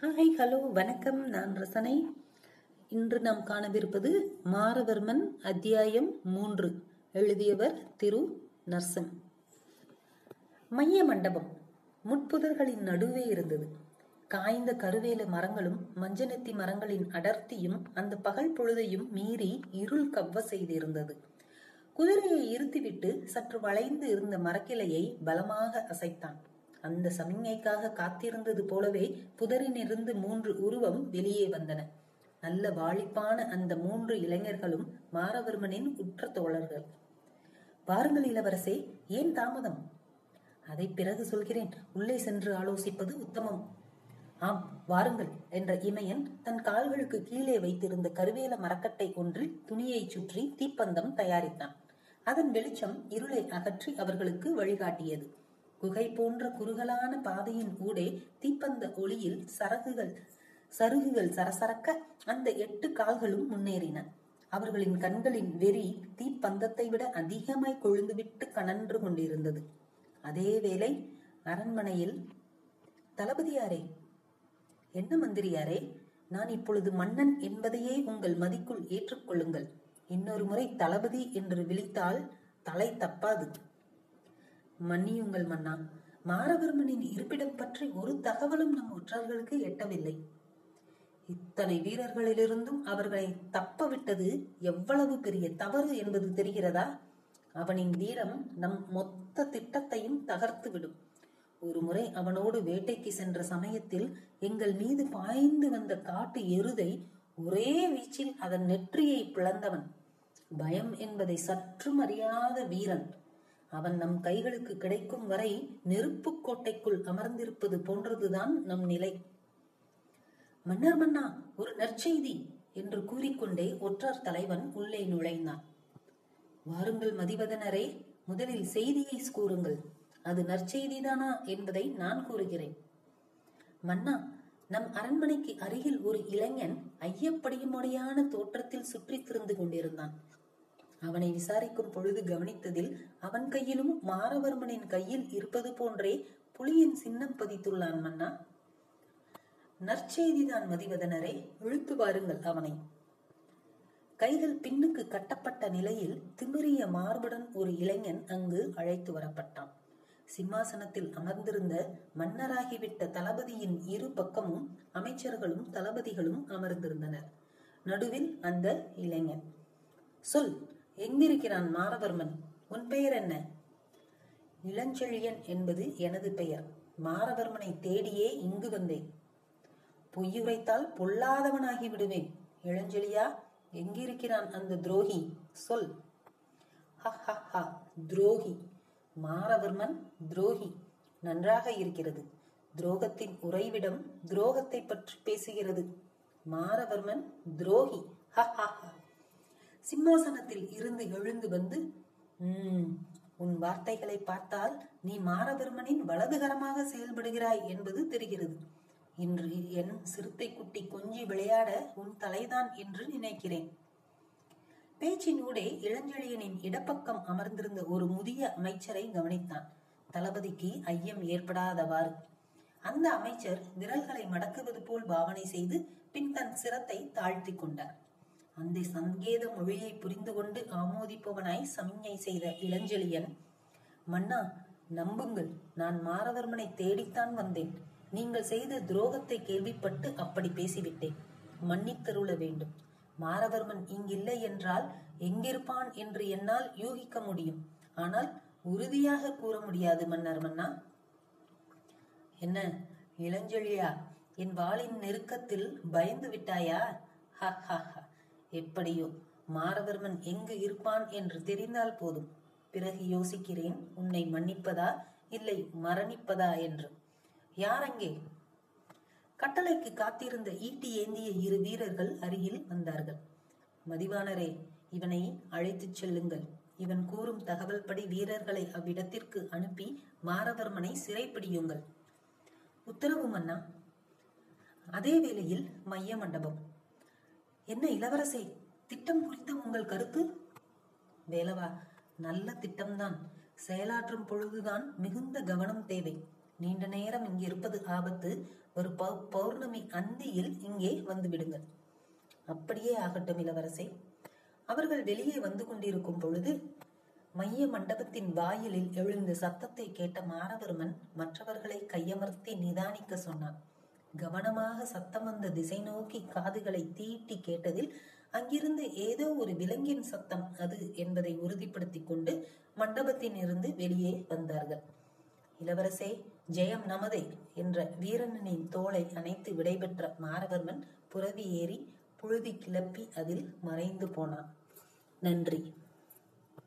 Hi hello வணக்கம். நான் ரசனை. இன்று நாம் காணவிருப்பது மாரவர்மன் அத்தியாயம் மூன்று. எழுதியவர் திரு. நர்சம் மைய மண்டபம் முட்புதர்களின் நடுவே இருந்தது. காய்ந்த கருவேல மரங்களும் மஞ்சனத்தி மரங்களின் அடர்த்தியும் அந்த பகல் பொழுதையும் மீறி இருள் கவ்வ செய்திருந்தது. குதிரையை இருத்திவிட்டு சற்று வளைந்து இருந்த மரக்கிளையை பலமாக அசைத்தான். அந்த சமிஞைக்காக காத்திருந்தது போலவே புதரினிருந்து மூன்று உருவம் வெளியே வந்தன. நல்ல வாழிப்பான அந்த மூன்று இளைஞர்களும் மாரவர்மனின் உற்ற தோழர்கள் வாருங்கள் இளவரசே ஏன் தாமதம்? அதை பிறகு சொல்கிறேன். உள்ளே சென்று ஆலோசிப்பது உத்தமம். ஆம் வாருங்கள் என்ற இமையன் தன் கால்களுக்கு கீழே வைத்திருந்த கருவேல மரக்கட்டை ஒன்றில் துணியை சுற்றி தீப்பந்தம் தயாரித்தான். அதன் வெளிச்சம் இருளை அகற்றி அவர்களுக்கு வழிகாட்டியது. குகை போன்ற குறுகலான பாதையின் ஊடே தீப்பந்த ஒளியில் சரகுகள் சருகுகள் சரசரக்க அந்த எட்டு கால்களும் முன்னேறின. அவர்களின் கண்களின் வெறி தீப்பந்தத்தை விட அதிகமாய் கொழுந்துவிட்டு கனன்று கொண்டிருந்தது. அதே வேளை அரண்மனையில் தளபதியாரே என்ன மந்திரியாரே நான் இப்பொழுது மன்னன் என்பதையே உங்கள் மதிக்குள் ஏற்றுக்கொள்ளுங்கள். இன்னொரு முறை தளபதி என்று விழித்தால் தலை தப்பாது. மன்னியுங்கள் மன்னா. மாரவர்மனின் இருப்பிடம் பற்றி ஒரு தகவலும் நம் ஒற்றர்களுக்கு எட்டவில்லை. இத்தனை வீரர்களிலிருந்தும் அவர்களை தப்ப விட்டது எவ்வளவு பெரிய தவறு என்பது தெரிகிறதா? அவனின் வீரம் நம் மொத்த திட்டத்தையும் தகர்த்துவிடும். ஒருமுறை ஒரு முறை அவனோடு வேட்டைக்கு சென்ற சமயத்தில் எங்கள் மீது பாய்ந்து வந்த காட்டு எருதை ஒரே வீச்சில் அதன் நெற்றியை பிளந்தவன். பயம் என்பதை சற்றும் அறியாத வீரன். அவன் நம் கைகளுக்கு கிடைக்கும் வரை நெருப்பு கோட்டைக்குள் அமர்ந்திருப்பது போன்றதுதான் நம் நிலை. மன்னர் மன்னா ஒரு நற்செய்தி என்று கூறிக்கொண்டே ஒற்றர் தலைவன் உள்ளே நுழைந்தான். வாருங்கள் மதிவதனரே முதலில் செய்தியை கூறுங்கள். அது நற்செய்திதானா என்பதை நான் கூறுகிறேன். மன்னா நம் அரண்மனைக்கு அருகில் ஒரு இளைஞன் ஐயப்படியுமுடையான தோற்றத்தில் சுற்றித் திருந்து கொண்டிருந்தான். அவனை விசாரிக்கும் பொழுது கவனித்ததில் அவன் கையிலும் மாரவர்மனின் கையில் இருப்பது போன்றே புலியின் சின்னம் பதித்துள்ளான் மன்னா. நற்செய்திதான் மதிவதனரே இழுத்து வாருங்கள் அவனை. கைகள் பின்னுக்கு கட்டப்பட்ட நிலையில் திமிரிய மார்புடன் ஒரு இளைஞன் அங்கு அழைத்து வரப்பட்டான். சிம்மாசனத்தில் அமர்ந்திருந்த மன்னராகிவிட்ட தளபதியின் இரு பக்கமும் அமைச்சர்களும் தளபதிகளும் அமர்ந்திருந்தனர். நடுவில் அந்த இளைஞன் சொல் எங்கிருக்கிறான் மாரவர்மன் உன் பெயர் என்ன? இளஞ்செழியன் என்பது எனது பெயர். மாரவர்மனை தேடியே இங்கு வந்தேன். பொய்யுரைத்தால் பொல்லாதவனாகி விடுவேன். இளஞ்செழியா எங்கிருக்கிறான் அந்த துரோகி? சொல். ஹ துரோகி. மாரவர்மன் துரோகி. நன்றாக இருக்கிறது. துரோகத்தின் உறைவிடம் துரோகத்தை பற்றி பேசுகிறது. மாரவர்மன் துரோகி. ஹ. சிம்மாசனத்தில் இருந்து எழுந்து வந்து உம் உன் வார்த்தைகளை பார்த்தால் நீ மாரபெருமனின் வலதுகரமாக செயல்படுகிறாய் என்பது தெரிகிறது. இன்று என் சிறுத்தை குட்டி கொஞ்சி விளையாட உன் தலைதான் என்று நினைக்கிறேன். பேச்சின் ஊடே இளஞ்செழியனின் இடப்பக்கம் அமர்ந்திருந்த ஒரு முதிய அமைச்சரை கவனித்தான். தளபதிக்கு ஐயம் ஏற்படாதவாறு. அந்த அமைச்சர் விரல்களை மடக்குவது போல் பாவனை செய்து பின் தன் சிரத்தை தாழ்த்தி கொண்டார். அந்த சங்கேத மொழியை புரிந்து கொண்டு ஆமோதிப்பவனாய் சமிஞ்ஞை செய்த இளஞ்செழியன் மன்னா நம்புங்கள் நான் மாரதர்மனை தேடித்தான் வந்தேன். நீங்கள் செய்த துரோகத்தை கேள்விப்பட்டு அப்படி பேசிவிட்டேன். மன்னித்தருள வேண்டும். மாரதர்மன் இங்கில்லை என்றால் எங்கிருப்பான் என்று என்னால் யூகிக்க முடியும். ஆனால் உறுதியாக கூற முடியாது மன்னர் மன்னா. என்ன இளஞ்செழியா என் வாளின் நெருக்கத்தில் பயந்து விட்டாயா ஹ. எப்படியோ மாரதர்மன் எங்கு இருப்பான் என்று தெரிந்தால் போதும். பிறகு யோசிக்கிறேன் உன்னை மன்னிப்பதா இல்லை மரணிப்பதா என்று. யார் அங்கே கட்டளைக்கு காத்திருந்த ஈட்டி ஏந்திய இரு வீரர்கள் அருகில் வந்தார்கள். மதிவானரே இவனை அழைத்துச் செல்லுங்கள். இவன் கூறும் தகவல் படி வீரர்களை அவ்விடத்திற்கு அனுப்பி மாரதர்மனை சிறைப்பிடியுங்கள். உத்தரவு மன்னா. அதே வேளையில் மைய மண்டபம். என்ன இளவரசே திட்டம் குறித்த உங்கள் கருத்து? வேலவா நல்ல திட்டம்தான். செயலாற்றும் பொழுதுதான் மிகுந்த கவனம் தேவை. நீண்ட நேரம் இங்கே இருப்பது ஆபத்து. ஒரு பௌ- பௌர்ணமி அந்தியில் இங்கே வந்து விடுங்கள் அப்படியே ஆகட்டும் இளவரசே. அவர்கள் வெளியே வந்து கொண்டிருக்கும் பொழுது மைய மண்டபத்தின் வாயிலில் எழுந்த சத்தத்தை கேட்ட மாரவர்மன் மற்றவர்களை கையமர்த்தி நிதானிக்க சொன்னான். கவனமாக சத்தம் வந்த திசை நோக்கி காதுகளை தீட்டி கேட்டதில் அங்கிருந்து ஏதோ ஒரு விலங்கின் சத்தம் அது என்பதை உறுதிப்படுத்திக் கொண்டு மண்டபத்தின் இருந்து வெளியே வந்தார்கள். இளவரசே ஜெயம் நமதே என்ற வீரனின் தோளை அணைத்து விடைபெற்ற மாரவர்மன் புரவி ஏறி புழுதி கிளப்பி அதில் மறைந்து போனான். நன்றி.